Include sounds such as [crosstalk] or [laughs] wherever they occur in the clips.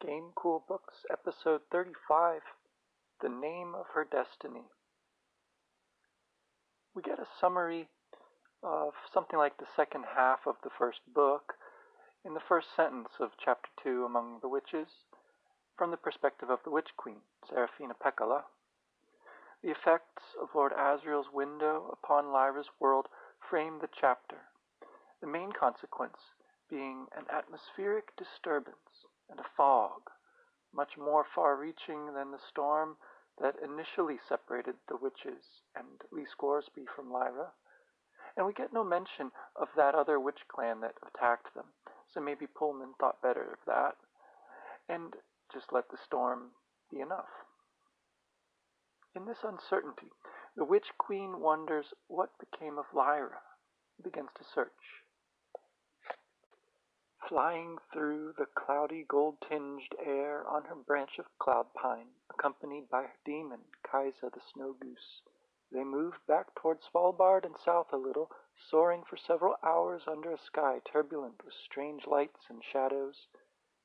Game Cool Books, Episode 35 The Name of Her Destiny. We get a summary of something like the second half of the first book in the first sentence of Chapter 2 Among the Witches from the perspective of the Witch Queen, Serafina Pekkala. The effects of Lord Asriel's window upon Lyra's world frame the chapter, the main consequence being an atmospheric disturbance and a fog, much more far reaching than the storm that initially separated the witches and Lee Scoresby from Lyra. And we get no mention of that other witch clan that attacked them, so maybe Pullman thought better of that, and just let the storm be enough. In this uncertainty, the witch queen wonders what became of Lyra, begins to search. Flying through the cloudy gold-tinged air on her branch of cloud pine, accompanied by her demon, Kaisa the snow goose, they moved back toward Svalbard and south a little, soaring for several hours under a sky turbulent with strange lights and shadows.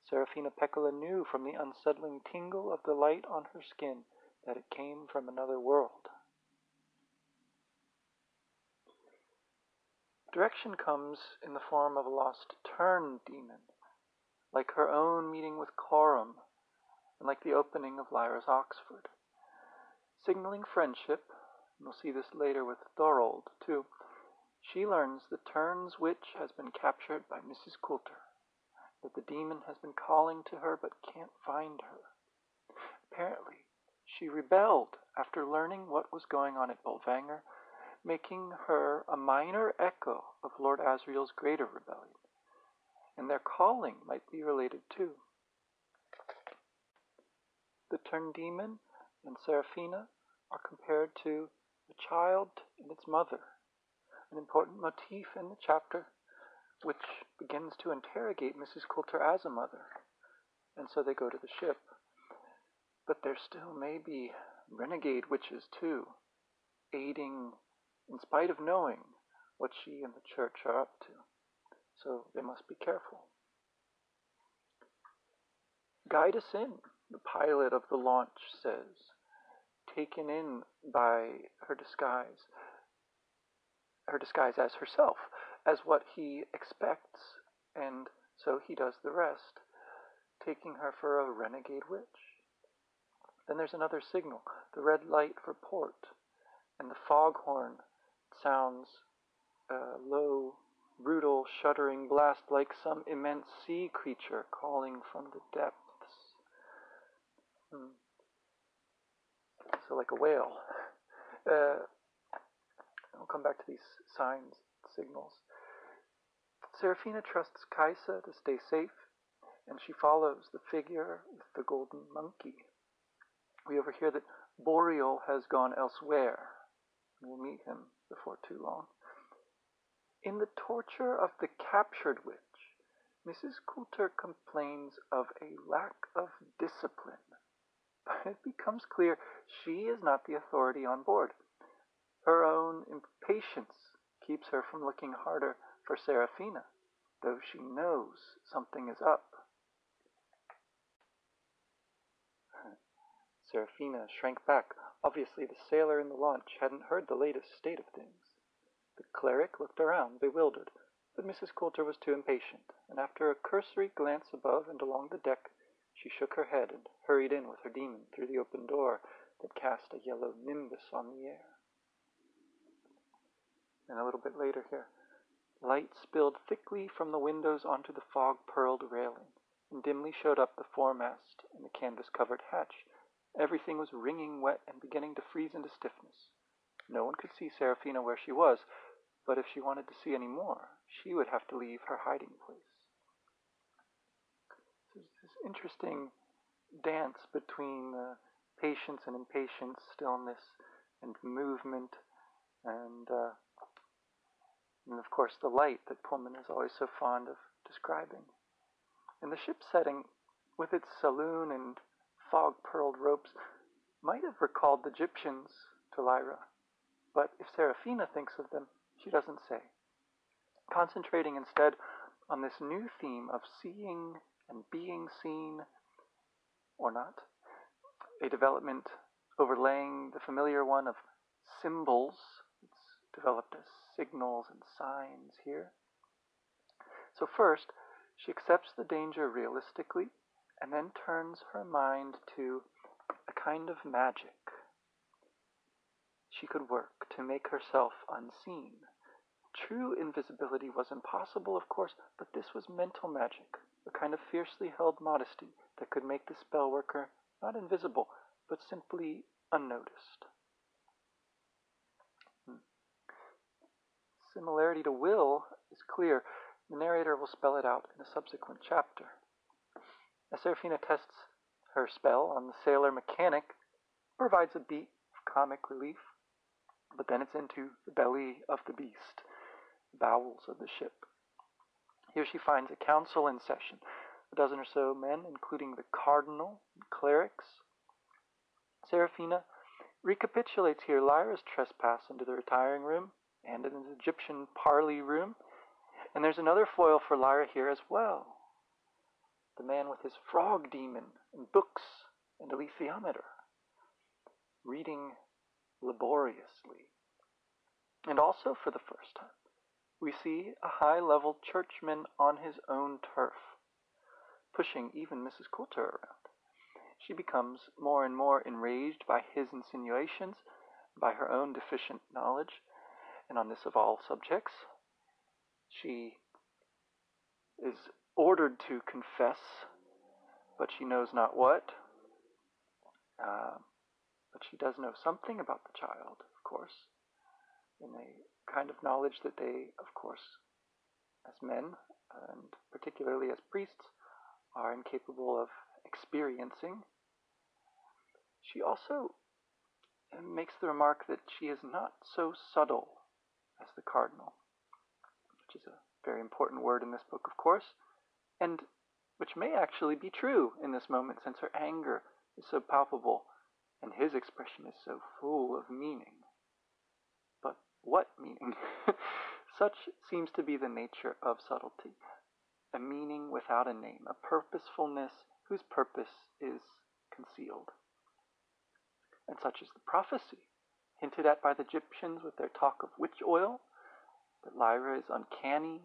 Serafina Pekkala knew from the unsettling tingle of the light on her skin that it came from another world. Direction comes in the form of a lost tern demon, like her own meeting with Coram, and like the opening of Lyra's Oxford. Signaling friendship, and we'll see this later with Thorold, too, she learns the tern's witch has been captured by Mrs. Coulter, that the demon has been calling to her but can't find her. Apparently, she rebelled after learning what was going on at Bolvangar making her a minor echo of Lord Asriel's greater rebellion, and their calling might be related too. The tern Demon and Serafina are compared to the child and its mother, an important motif in the chapter which begins to interrogate Mrs. Coulter as a mother, and so they go to the ship. But there still may be renegade witches too, aiding in spite of knowing what she and the church are up to. So they must be careful. Guide us in, the pilot of the launch says, taken in by her disguise, her disguise as herself, as what he expects, and so he does the rest, taking her for a renegade witch. Then there's another signal, the red light for port, and the foghorn sounds a low, brutal, shuddering blast like some immense sea creature calling from the depths. Hmm. So, like a whale. [laughs] Uh, I'll come back to these signs, signals. Serafina trusts Kaisa to stay safe, and she follows the figure with the golden monkey. We overhear that Boreal has gone elsewhere. We'll meet him before too long. In the torture of the captured witch, Mrs. Coulter complains of a lack of discipline. But it becomes clear she is not the authority on board. Her own impatience keeps her from looking harder for Serafina, though she knows something is up. Serafina shrank back. Obviously, the sailor in the launch hadn't heard the latest state of things. The cleric looked around, bewildered, but Mrs. Coulter was too impatient, and after a cursory glance above and along the deck, she shook her head and hurried in with her demon through the open door that cast a yellow nimbus on the air. And a little bit later here, light spilled thickly from the windows onto the fog-pearled railing, and dimly showed up the foremast and the canvas-covered hatch, Everything was wringing wet and beginning to freeze into stiffness. No one could see Serafina where she was, but if she wanted to see any more, she would have to leave her hiding place. So there's this interesting dance between uh, patience and impatience, stillness and movement, and, uh, and of course the light that Pullman is always so fond of describing. And the ship setting, with its saloon and fog-pearled ropes might have recalled the Egyptians to Lyra, but if Serafina thinks of them, she doesn't say. Concentrating instead on this new theme of seeing and being seen, or not, a development overlaying the familiar one of symbols. It's developed as signals and signs here. So, first, she accepts the danger realistically and then turns her mind to a kind of magic. She could work to make herself unseen. True invisibility was impossible, of course, but this was mental magic, a kind of fiercely held modesty that could make the spell worker not invisible, but simply unnoticed. Hmm. Similarity to will is clear. The narrator will spell it out in a subsequent chapter. As Serafina tests her spell on the sailor mechanic, provides a beat of comic relief, but then it's into the belly of the beast, the bowels of the ship. Here she finds a council in session, a dozen or so men, including the cardinal and clerics. Serafina recapitulates here Lyra's trespass into the retiring room and the Egyptian parley room, and there's another foil for Lyra here as well. The man with his frog demon and books and alethiometer, reading laboriously. And also, for the first time, we see a high level churchman on his own turf, pushing even Mrs. Coulter around. She becomes more and more enraged by his insinuations, by her own deficient knowledge, and on this of all subjects. She is ordered to confess, but she knows not what. Uh, but she does know something about the child, of course, in a kind of knowledge that they, of course, as men, and particularly as priests, are incapable of experiencing. She also makes the remark that she is not so subtle as the cardinal, which is a very important word in this book, of course, and which may actually be true in this moment since her anger is so palpable and his expression is so full of meaning. But what meaning? [laughs] Such seems to be the nature of subtlety a meaning without a name, a purposefulness whose purpose is concealed. And such is the prophecy hinted at by the Egyptians with their talk of witch oil, that Lyra is uncanny,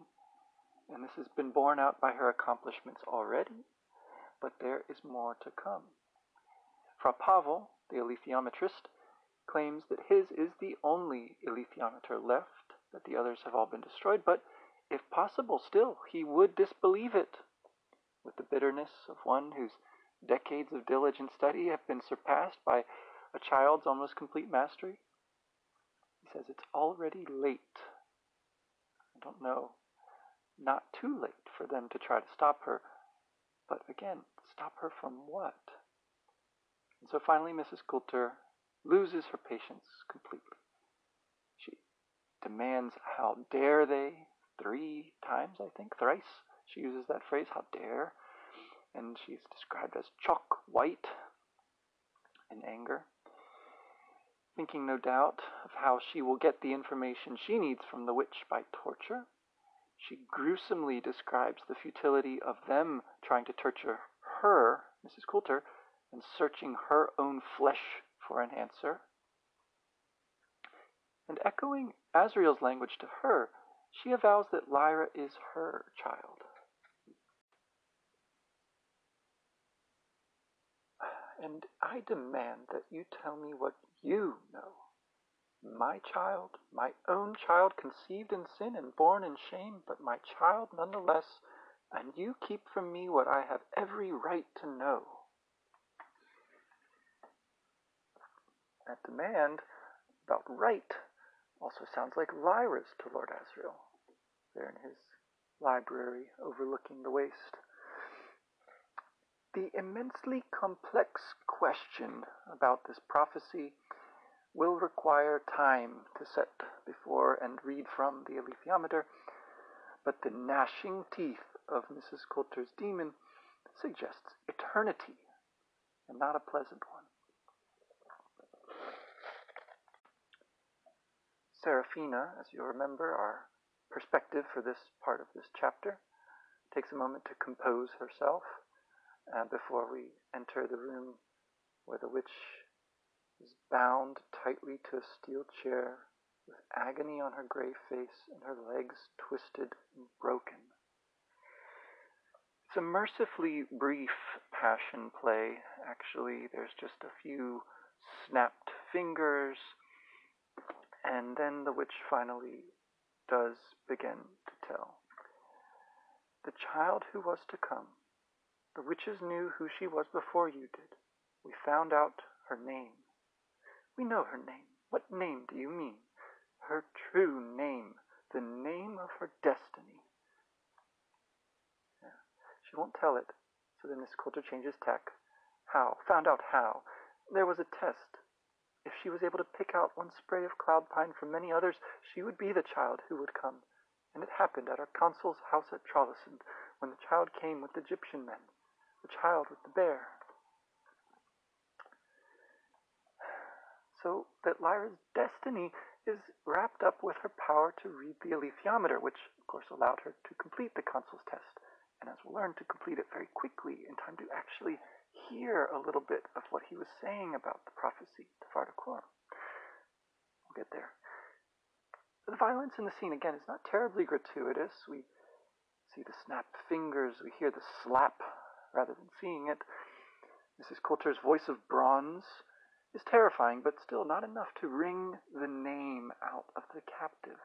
and this has been borne out by her accomplishments already, but there is more to come. Fra Pavel, the alethiometrist, claims that his is the only alethiometer left, that the others have all been destroyed, but if possible, still, he would disbelieve it with the bitterness of one whose decades of diligent study have been surpassed by a child's almost complete mastery. He says it's already late. I don't know. Not too late for them to try to stop her. But again, stop her from what? And so finally, Mrs. Coulter loses her patience completely. She demands, How dare they? Three times, I think, thrice. She uses that phrase, How dare? And she's described as chalk white in anger, thinking no doubt of how she will get the information she needs from the witch by torture. She gruesomely describes the futility of them trying to torture her, Mrs. Coulter, and searching her own flesh for an answer. And echoing Asriel's language to her, she avows that Lyra is her child. [sighs] And I demand that you tell me what you know. My child, my own child, conceived in sin and born in shame, but my child nonetheless, and you keep from me what I have every right to know. That demand about right also sounds like Lyra's to Lord Asriel, there in his library overlooking the waste. The immensely complex question about this prophecy will require time to set before and read from the alethiometer, but the gnashing teeth of Mrs. Coulter's demon suggests eternity and not a pleasant one. Serafina, as you remember, our perspective for this part of this chapter, takes a moment to compose herself, uh, before we enter the room where the witch is bound tightly to a steel chair with agony on her gray face and her legs twisted and broken. It's a mercifully brief passion play, actually. There's just a few snapped fingers, and then the witch finally does begin to tell. The child who was to come. The witches knew who she was before you did. We found out her name. We know her name. What name do you mean? Her true name. The name of her destiny. She won't tell it. So then Miss Coulter changes tack. How? Found out how. There was a test. If she was able to pick out one spray of cloud pine from many others, she would be the child who would come. And it happened at our consul's house at Trollesund, when the child came with the Egyptian men, the child with the bear. So that Lyra's destiny is wrapped up with her power to read the alethiometer, which of course allowed her to complete the consul's test, and as we'll learn, to complete it very quickly in time to actually hear a little bit of what he was saying about the prophecy to Farder We'll get there. The violence in the scene, again, is not terribly gratuitous. We see the snapped fingers, we hear the slap rather than seeing it. Mrs. Coulter's voice of bronze is terrifying, but still not enough to wring the name out of the captive.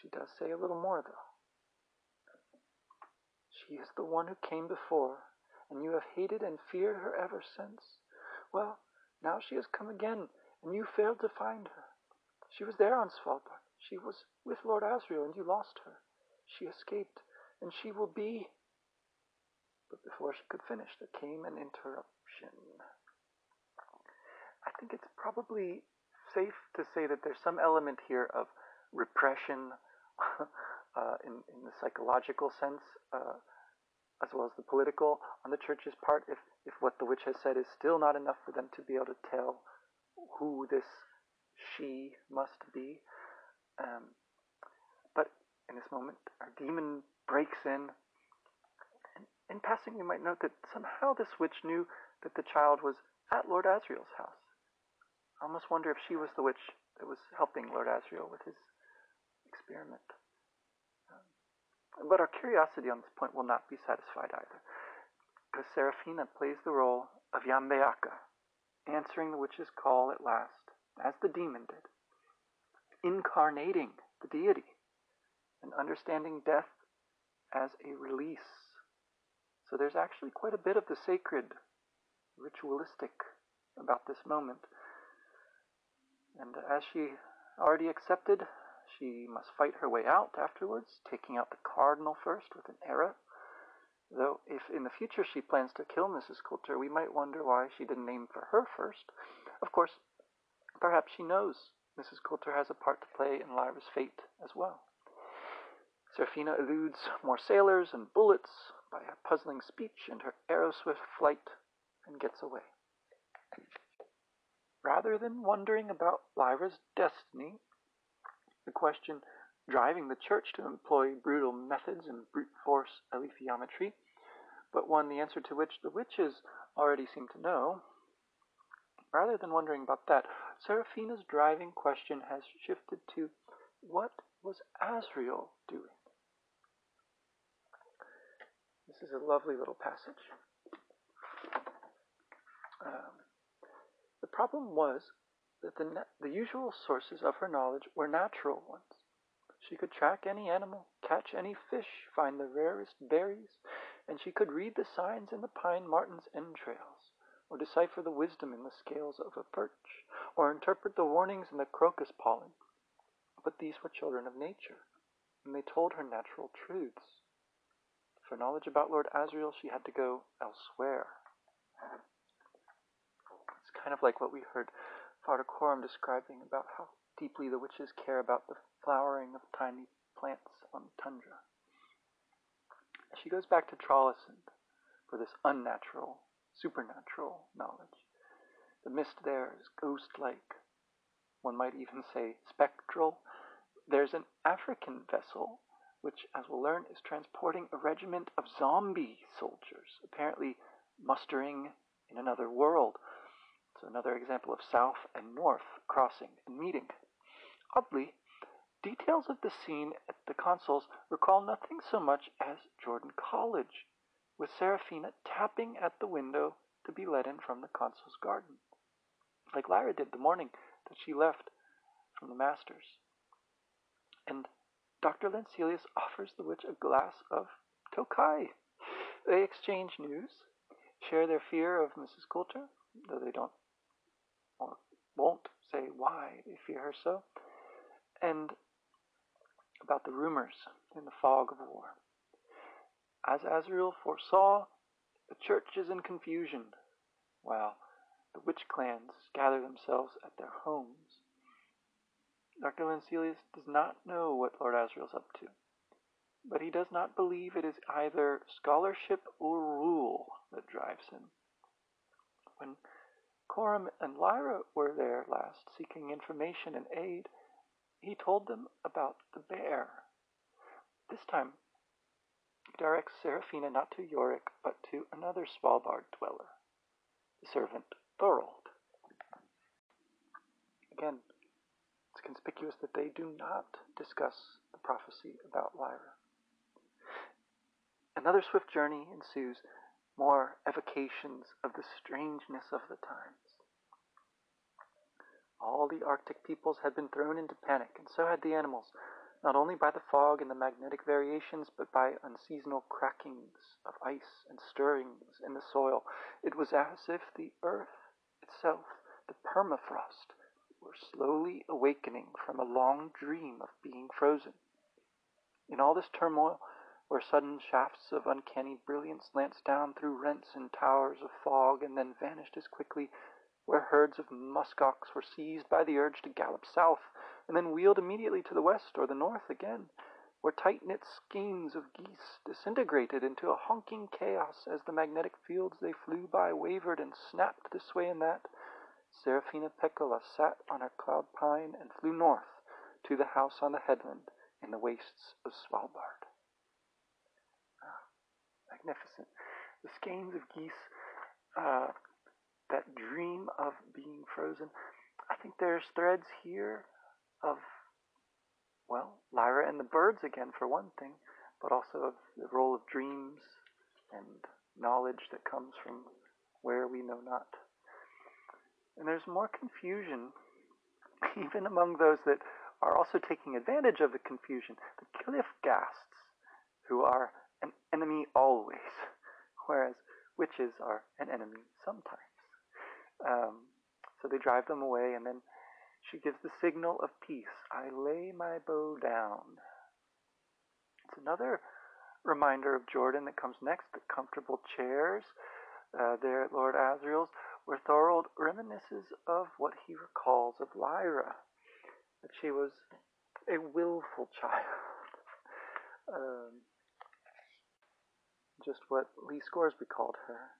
She does say a little more, though. She is the one who came before, and you have hated and feared her ever since. Well, now she has come again, and you failed to find her. She was there on Svalbard. She was with Lord Asriel, and you lost her. She escaped, and she will be. But before she could finish, there came an interruption. Think it's probably safe to say that there's some element here of repression [laughs] uh, in, in the psychological sense. Uh, as well as the political on the church's part if, if what the witch has said is still not enough for them to be able to tell who this she must be. Um, but in this moment, our demon breaks in. In passing, you might note that somehow this witch knew that the child was at Lord Asriel's house. I almost wonder if she was the witch that was helping Lord Asriel with his experiment. Um, but our curiosity on this point will not be satisfied either, because Serafina plays the role of Yambe-Akka, answering the witch's call at last, as the demon did, incarnating the deity, and understanding death as a release. So there's actually quite a bit of the sacred, ritualistic about this moment. And as she already accepted she must fight her way out afterwards, taking out the cardinal first with an arrow. Though if in the future she plans to kill Mrs. Coulter, we might wonder why she didn't aim for her first. Of course, perhaps she knows Mrs. Coulter has a part to play in Lyra's fate as well. Serafina eludes more sailors and bullets by her puzzling speech and her arrow swift flight and gets away. Rather than wondering about Lyra's destiny, the question driving the church to employ brutal methods and brute force alethiometry, but one the answer to which the witches already seem to know. Rather than wondering about that, Serafina's driving question has shifted to what was Asriel doing? This is a lovely little passage. Um, problem was that the, the usual sources of her knowledge were natural ones. She could track any animal, catch any fish, find the rarest berries, and she could read the signs in the pine marten's entrails, or decipher the wisdom in the scales of a perch, or interpret the warnings in the crocus pollen. But these were children of nature, and they told her natural truths. For knowledge about Lord Asriel, she had to go elsewhere. Kind of like what we heard Farder Coram describing about how deeply the witches care about the flowering of tiny plants on the tundra. She goes back to Trollesund for this unnatural, supernatural knowledge. The mist there is ghost like, one might even say spectral. There's an African vessel which, as we'll learn, is transporting a regiment of zombie soldiers, apparently mustering in another world. So, another example of south and north crossing and meeting. Oddly, details of the scene at the consoles recall nothing so much as Jordan College, with Serafina tapping at the window to be let in from the consul's garden, like Lyra did the morning that she left from the master's. And Dr. Lanselius offers the witch a glass of Tokai. They exchange news, share their fear of Mrs. Coulter, though they don't won't say why if fear her so, and about the rumors in the fog of war. As Asriel foresaw, the church is in confusion, while the witch clans gather themselves at their homes. Dr. Lanselius does not know what Lord Asriel's up to, but he does not believe it is either scholarship or rule that drives him. When Coram and Lyra were there last seeking information and aid, he told them about the bear. This time, he directs Serafina not to Yorick, but to another Svalbard dweller, the servant Thorold. Again, it's conspicuous that they do not discuss the prophecy about Lyra. Another swift journey ensues, more evocations of the strangeness of the times. All the Arctic peoples had been thrown into panic, and so had the animals, not only by the fog and the magnetic variations, but by unseasonal crackings of ice and stirrings in the soil. It was as if the earth itself, the permafrost, were slowly awakening from a long dream of being frozen. In all this turmoil, where sudden shafts of uncanny brilliance lanced down through rents and towers of fog and then vanished as quickly, where herds of muskox were seized by the urge to gallop south and then wheeled immediately to the west or the north again, where tight-knit skeins of geese disintegrated into a honking chaos as the magnetic fields they flew by wavered and snapped this way and that, Serafina Pekkala sat on her cloud pine and flew north to the house on the headland in the wastes of Svalbard. Magnificent. The skeins of geese, uh, that dream of being frozen. I think there's threads here of, well, Lyra and the birds again, for one thing, but also of the role of dreams and knowledge that comes from where we know not. And there's more confusion, [laughs] even among those that are also taking advantage of the confusion. The cliff ghasts, who are an enemy always, whereas witches are an enemy sometimes. Um, so they drive them away, and then she gives the signal of peace. I lay my bow down. It's another reminder of Jordan that comes next the comfortable chairs uh, there at Lord Asriel's, where Thorold reminisces of what he recalls of Lyra, that she was a willful child. [laughs] um, just what Lee Scoresby called her.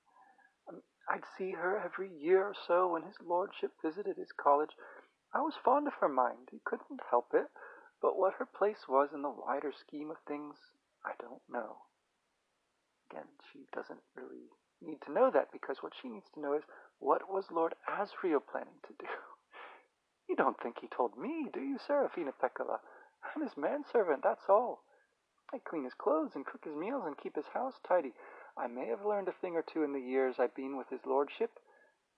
Um, I'd see her every year or so when his lordship visited his college. I was fond of her mind, he couldn't help it, but what her place was in the wider scheme of things, I don't know. Again, she doesn't really need to know that because what she needs to know is what was Lord Asriel planning to do? [laughs] You don't think he told me, do you, Serafina Pekkala? I'm his manservant, that's all. I clean his clothes and cook his meals and keep his house tidy. I may have learned a thing or two in the years I've been with his lordship,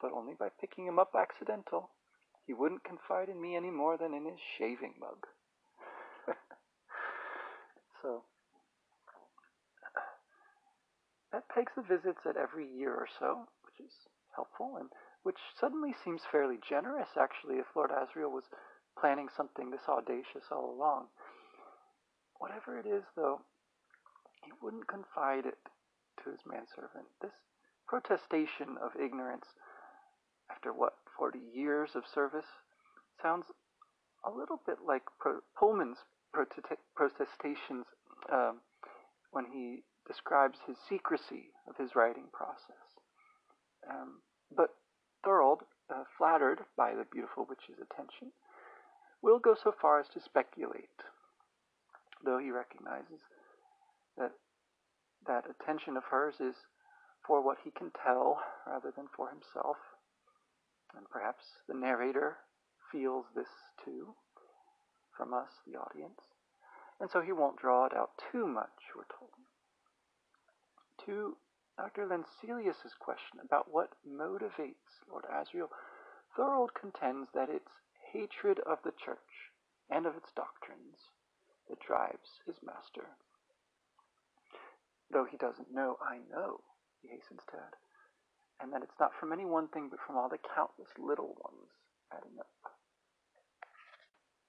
but only by picking him up accidental. He wouldn't confide in me any more than in his shaving mug. [laughs] so, that pegs the visits at every year or so, which is helpful, and which suddenly seems fairly generous, actually, if Lord Asriel was planning something this audacious all along. Whatever it is, though, he wouldn't confide it to his manservant. This protestation of ignorance, after what, 40 years of service, sounds a little bit like Pro- Pullman's protestations um, when he describes his secrecy of his writing process. Um, but Thorold, uh, flattered by the beautiful witch's attention, will go so far as to speculate. Though he recognizes that that attention of hers is for what he can tell rather than for himself. And perhaps the narrator feels this too from us, the audience. And so he won't draw it out too much, we're told. To Dr. Lanselius's question about what motivates Lord Asriel, Thorold contends that it's hatred of the church and of its doctrines that drives his master. Though he doesn't know, I know, he hastens to add, and that it's not from any one thing but from all the countless little ones adding up.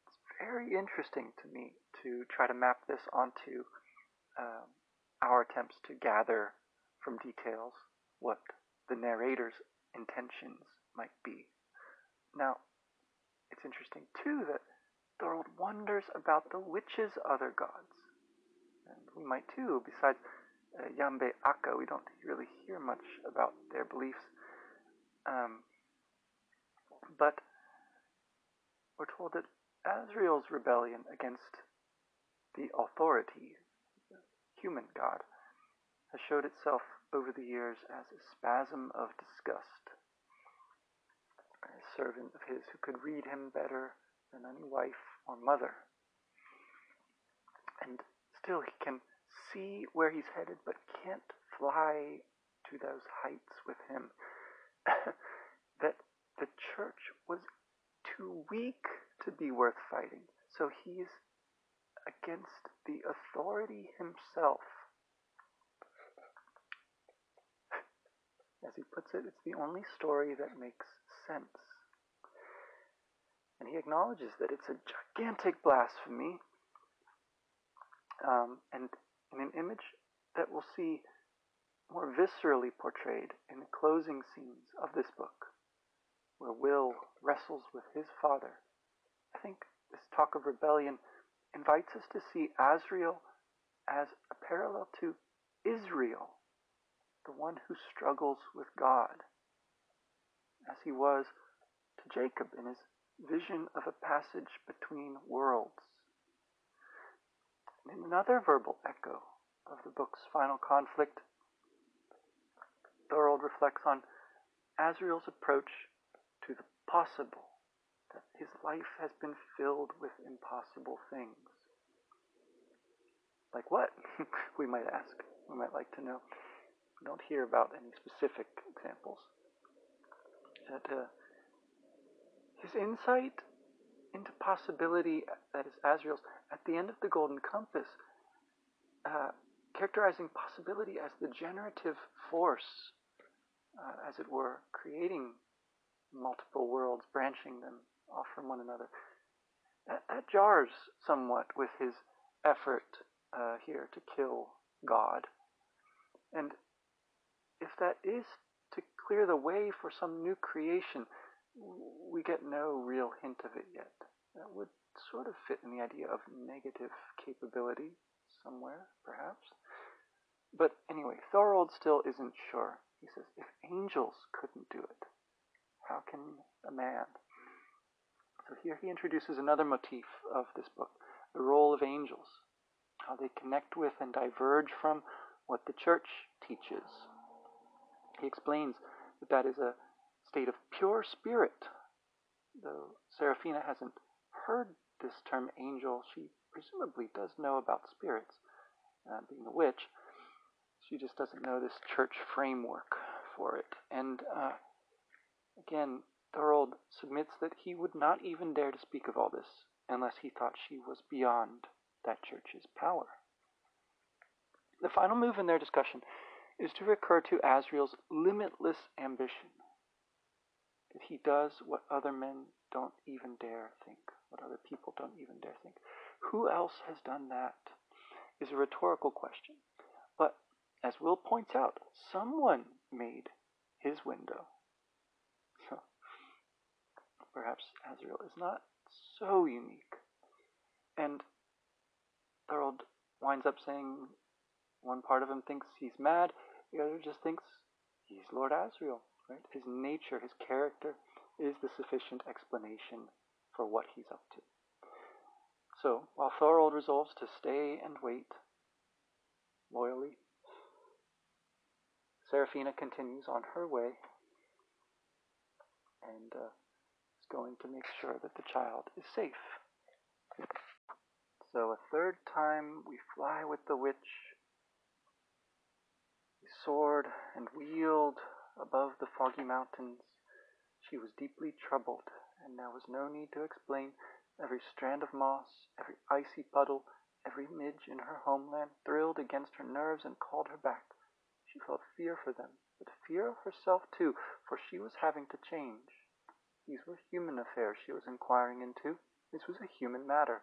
It's very interesting to me to try to map this onto um, our attempts to gather from details what the narrator's intentions might be. Now, it's interesting too that Thorold wonders about the witches' other gods. And we might too, besides uh, Yambe Akka, we don't really hear much about their beliefs. Um, but we're told that Asriel's rebellion against the authority, the human god, has showed itself over the years as a spasm of disgust. A servant of his who could read him better than any wife or mother. And still he can see where he's headed, but can't fly to those heights with him. [laughs] that the church was too weak to be worth fighting. So he's against the authority himself. As he puts it, it's the only story that makes sense. And he acknowledges that it's a gigantic blasphemy um, and in an image that we'll see more viscerally portrayed in the closing scenes of this book, where Will wrestles with his father. I think this talk of rebellion invites us to see Asriel as a parallel to Israel, the one who struggles with God, as he was to Jacob in his vision of a passage between worlds. In another verbal echo of the book's final conflict, Thorold reflects on Asriel's approach to the possible, that his life has been filled with impossible things. Like what? [laughs] we might ask. We might like to know. We don't hear about any specific examples. That, uh, his insight into possibility, that is Asriel's, at the end of the Golden Compass, uh, characterizing possibility as the generative force, uh, as it were, creating multiple worlds, branching them off from one another. That, that jars somewhat with his effort uh, here to kill God. And if that is to clear the way for some new creation, we get no real hint of it yet. That would sort of fit in the idea of negative capability somewhere, perhaps. But anyway, Thorold still isn't sure. He says, if angels couldn't do it, how can a man? So here he introduces another motif of this book the role of angels, how they connect with and diverge from what the church teaches. He explains that that is a state of pure spirit. Though Serafina hasn't heard this term angel, she presumably does know about spirits, uh, being a witch. She just doesn't know this church framework for it. And uh, again, Thorold submits that he would not even dare to speak of all this unless he thought she was beyond that church's power. The final move in their discussion is to recur to Asriel's limitless ambition that he does what other men don't even dare think, what other people don't even dare think. Who else has done that? Is a rhetorical question. But as Will points out, someone made his window. So [laughs] perhaps Asriel is not so unique. And Thorold winds up saying one part of him thinks he's mad, the other just thinks he's Lord Asriel. Right? His nature, his character is the sufficient explanation for what he's up to. So, while Thorold resolves to stay and wait loyally, Serafina continues on her way and uh, is going to make sure that the child is safe. So, a third time we fly with the witch. We soared and wheeled above the foggy mountains. She was deeply troubled, and there was no need to explain. Every strand of moss, every icy puddle, every midge in her homeland thrilled against her nerves and called her back. She felt fear for them, but fear of herself too, for she was having to change. These were human affairs she was inquiring into. This was a human matter.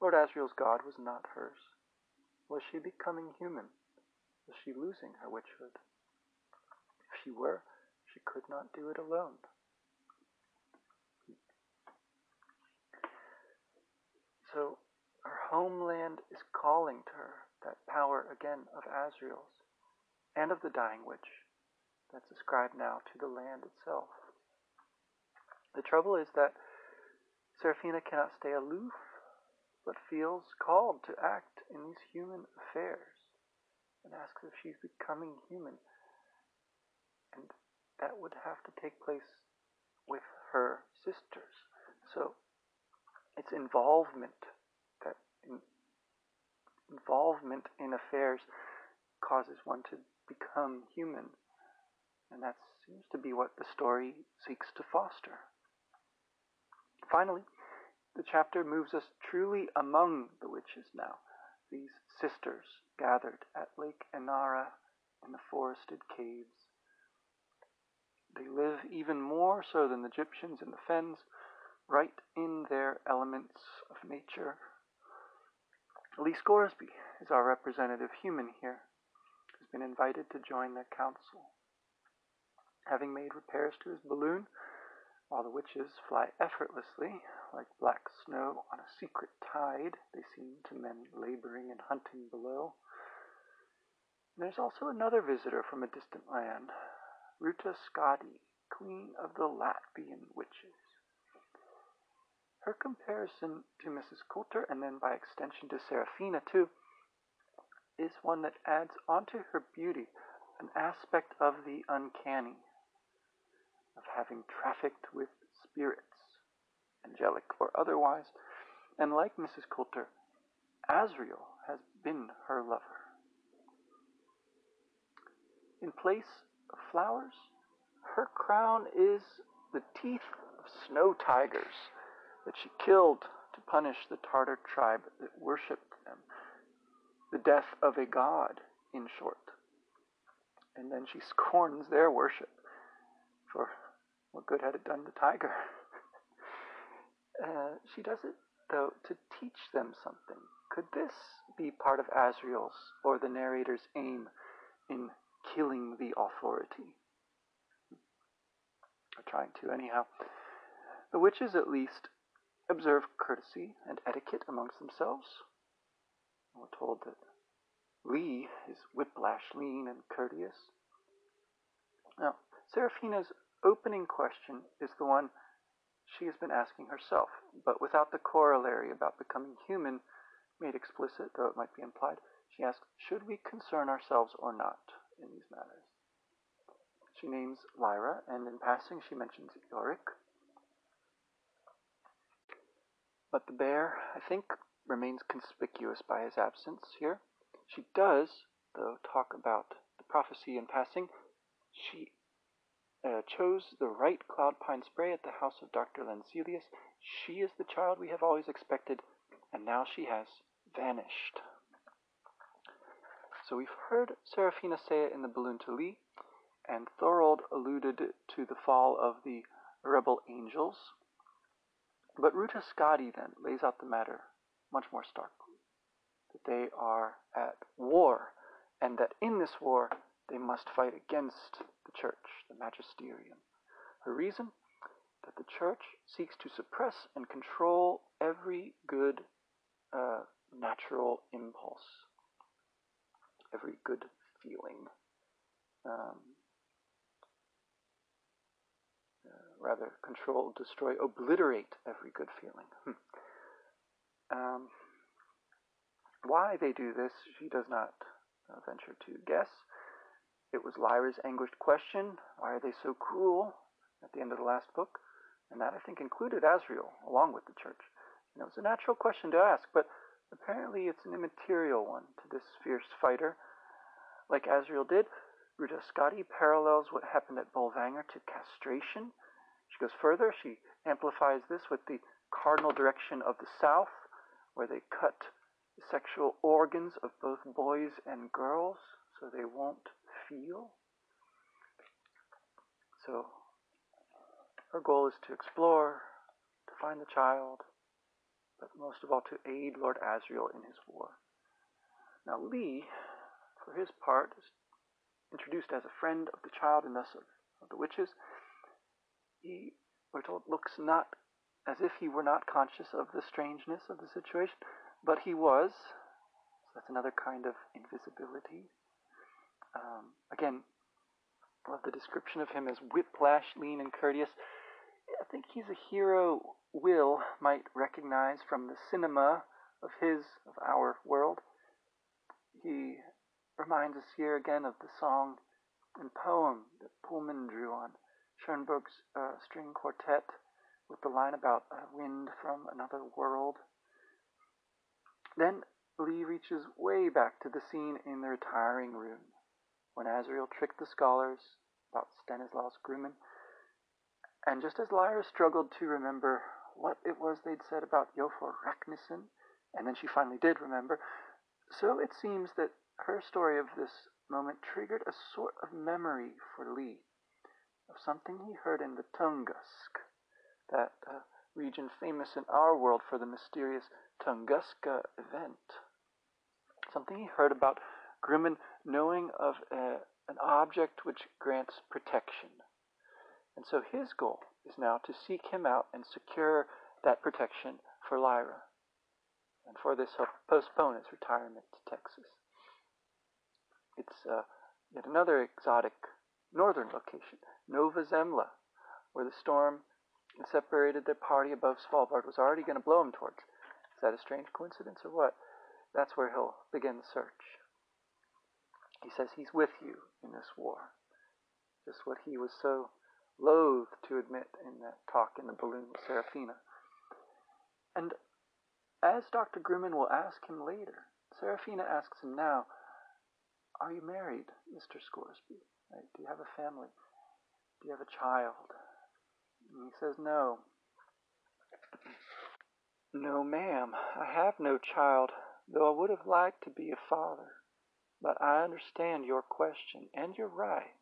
Lord Asriel's God was not hers. Was she becoming human? Was she losing her witchhood? She were, she could not do it alone. So her homeland is calling to her that power again of Asriel's and of the dying witch that's ascribed now to the land itself. The trouble is that Serafina cannot stay aloof, but feels called to act in these human affairs and asks if she's becoming human. And that would have to take place with her sisters. So it's involvement that in, involvement in affairs causes one to become human. And that seems to be what the story seeks to foster. Finally the chapter moves us truly among the witches now. These sisters gathered at lake enara in the forested caves they live even more so than the egyptians in the fens right in their elements of nature. Lee Scoresby is our representative human here, who's been invited to join their council. Having made repairs to his balloon, while the witches fly effortlessly, like black snow on a secret tide, they seem to men laboring and hunting below. There's also another visitor from a distant land, Ruta Skadi, queen of the Latvian witches. Her comparison to Mrs. Coulter, and then by extension to Serafina too, is one that adds onto her beauty an aspect of the uncanny, of having trafficked with spirits, angelic or otherwise, and like Mrs. Coulter, Asriel has been her lover. In place flowers, her crown is the teeth of snow tigers that she killed to punish the Tartar tribe that worshipped them. The death of a god, in short. And then she [laughs] scorns their worship. For what good had it done the tiger? [laughs] uh, she does it, though, to teach them something. Could this be part of Asriel's or the narrator's aim in killing the authority? Or trying to, anyhow. The witches, at least, observe courtesy and etiquette amongst themselves. We're told that Lee is whiplash lean and courteous. Now, Serafina's opening question is the one she has been asking herself, but without the corollary about becoming human made explicit, though it might be implied. She asks, Should we concern ourselves or not in these matters? She names Lyra, and in passing she mentions Yorick, But the bear, I think, remains conspicuous by his absence here. She does, though, talk about the prophecy in passing. She uh, chose the right cloud pine spray at the house of Dr. Lanselius. She is the child we have always expected, and now she has vanished. So we've heard Serafina say it in the balloon to Lee, and Thorold alluded to the fall of the rebel angels but Ruta Skadi then lays out the matter much more starkly that they are at war, and that in this war they must fight against the church, the magisterium. Her reason? That the church seeks to suppress and control every good uh, natural impulse, every good feeling. Um, rather control, destroy, obliterate every good feeling. Hmm. Um, why they do this, she does not uh, venture to guess. It was Lyra's anguished question why are they so cruel at the end of the last book? And that, I think, included Asriel along with the church. And it was a natural question to ask, but apparently it's an immaterial one to this fierce fighter. Like Asriel did, Ruta Skadi parallels what happened at Bolvangar to castration. She goes further, she amplifies this with the cardinal direction of the South, where they cut the sexual organs of both boys and girls so they won't feel. So her goal is to explore, to find the child, but most of all to aid Lord Asriel in his war. Now Lee, for his part, is introduced as a friend of the child and thus of, of the witches. He, we're told, looks not as if he were not conscious of the strangeness of the situation, but he was. So that's another kind of invisibility. Um, again, love the description of him as whiplash, lean, and courteous. I think he's a hero Will might recognize from the cinema of his, of our world. He reminds us here again of the song and poem that Pullman drew on Schoenberg's uh, string quartet with the line about a wind from another world. Then Lee reaches way back to the scene in the retiring room when Asriel tricked the scholars about Stanislaus Grumman. And just as Lyra struggled to remember what it was they'd said about Iofur Raknison, and then she finally did remember, so it seems that her story of this moment triggered a sort of memory for Lee of something he heard in the Tungusk, that uh, region famous in our world for the mysterious Tunguska event. Something he heard about Grumman knowing of a, an object which grants protection. And so his goal is now to seek him out and secure that protection for Lyra. And for this, he'll postpone his retirement to Texas. It's uh, yet another exotic northern location, Nova Zembla, where the storm that separated their party above Svalbard was already going to blow him towards. Is that a strange coincidence or what? That's where he'll begin the search. He says he's with you in this war. Just what he was so loath to admit in that talk in the balloon with Serafina. And as Dr. Grumman will ask him later, Serafina asks him now, Are you married, Mr. Scoresby? Right? Do you have a family? Do you have a child? And he says, No. No, ma'am, I have no child, though I would have liked to be a father. But I understand your question, and you're right.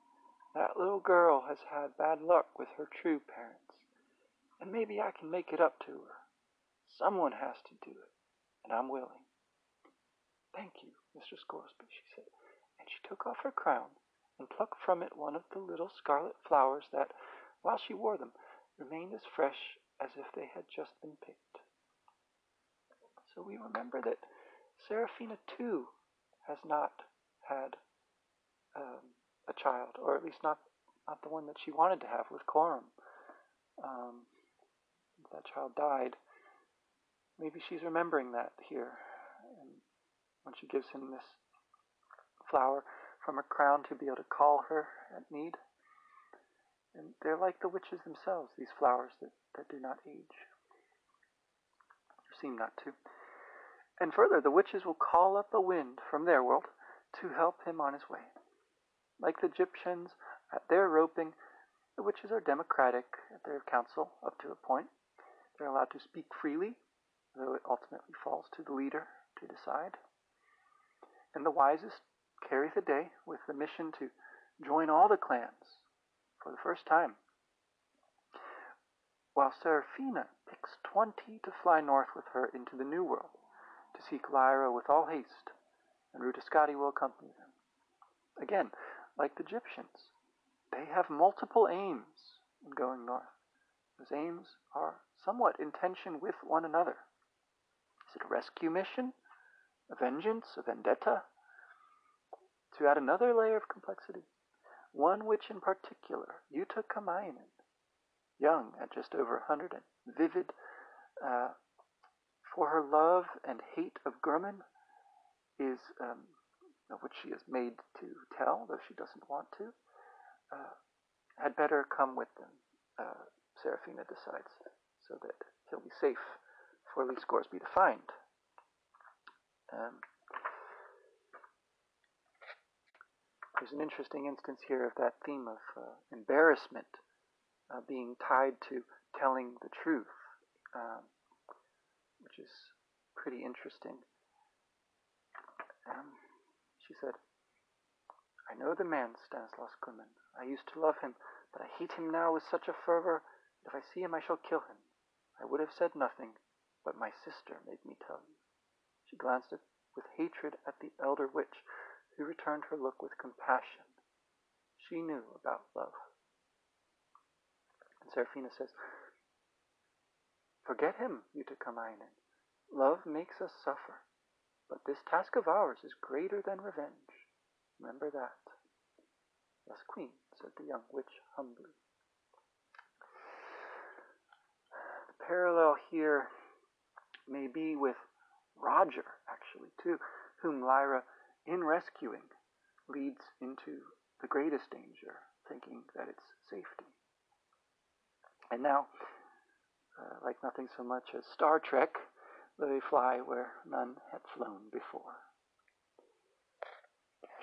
That little girl has had bad luck with her true parents, and maybe I can make it up to her. Someone has to do it, and I'm willing. Thank you, Mr. Scoresby, she said, and she took off her crown and plucked from it one of the little scarlet flowers that, while she wore them, remained as fresh as if they had just been picked. So we remember that Serafina too has not had um, a child, or at least not not the one that she wanted to have with Coram. Um, that child died. Maybe she's remembering that here, and when she gives him this flower from her crown to be able to call her at need. And they're like the witches themselves, these flowers that, that do not age, or seem not to. And further, the witches will call up a wind from their world to help him on his way. Like the Egyptians, at their roping, the witches are democratic at their council up to a point. They're allowed to speak freely, though it ultimately falls to the leader to decide. And the wisest carry the day with the mission to join all the clans for the first time. While Serafina picks twenty to fly north with her into the New World to seek Lyra with all haste, and Ruta will accompany them. Again, like the Egyptians, they have multiple aims in going north. Those aims are somewhat in tension with one another. Is it a rescue mission? A vengeance? A vendetta? To add another layer of complexity, one which in particular Juta Kamainen, young at just over a hundred and vivid uh, for her love and hate of Grumman is, um, which she is made to tell, though she doesn't want to, uh, had better come with them, uh, Serafina decides, so that he'll be safe for Lee Scoresby to find. Um, there's an interesting instance here of that theme of uh, embarrassment uh, being tied to telling the truth, um, which is pretty interesting. Um, she said, I know the man, Stanislaus Grumman. I used to love him, but I hate him now with such a fervor that if I see him I shall kill him. I would have said nothing, but my sister made me tell you. She glanced with hatred at the elder witch, who returned her look with compassion. She knew about love. And Serafina says, Forget him, Juta Kamainen. Love makes us suffer, but this task of ours is greater than revenge. Remember that. Yes, Queen, said the young witch humbly. The parallel here may be with Roger, actually, too, whom Lyra, in rescuing, leads into the greatest danger, thinking that it's safety. And now, uh, like nothing so much as Star Trek, they fly where none had flown before.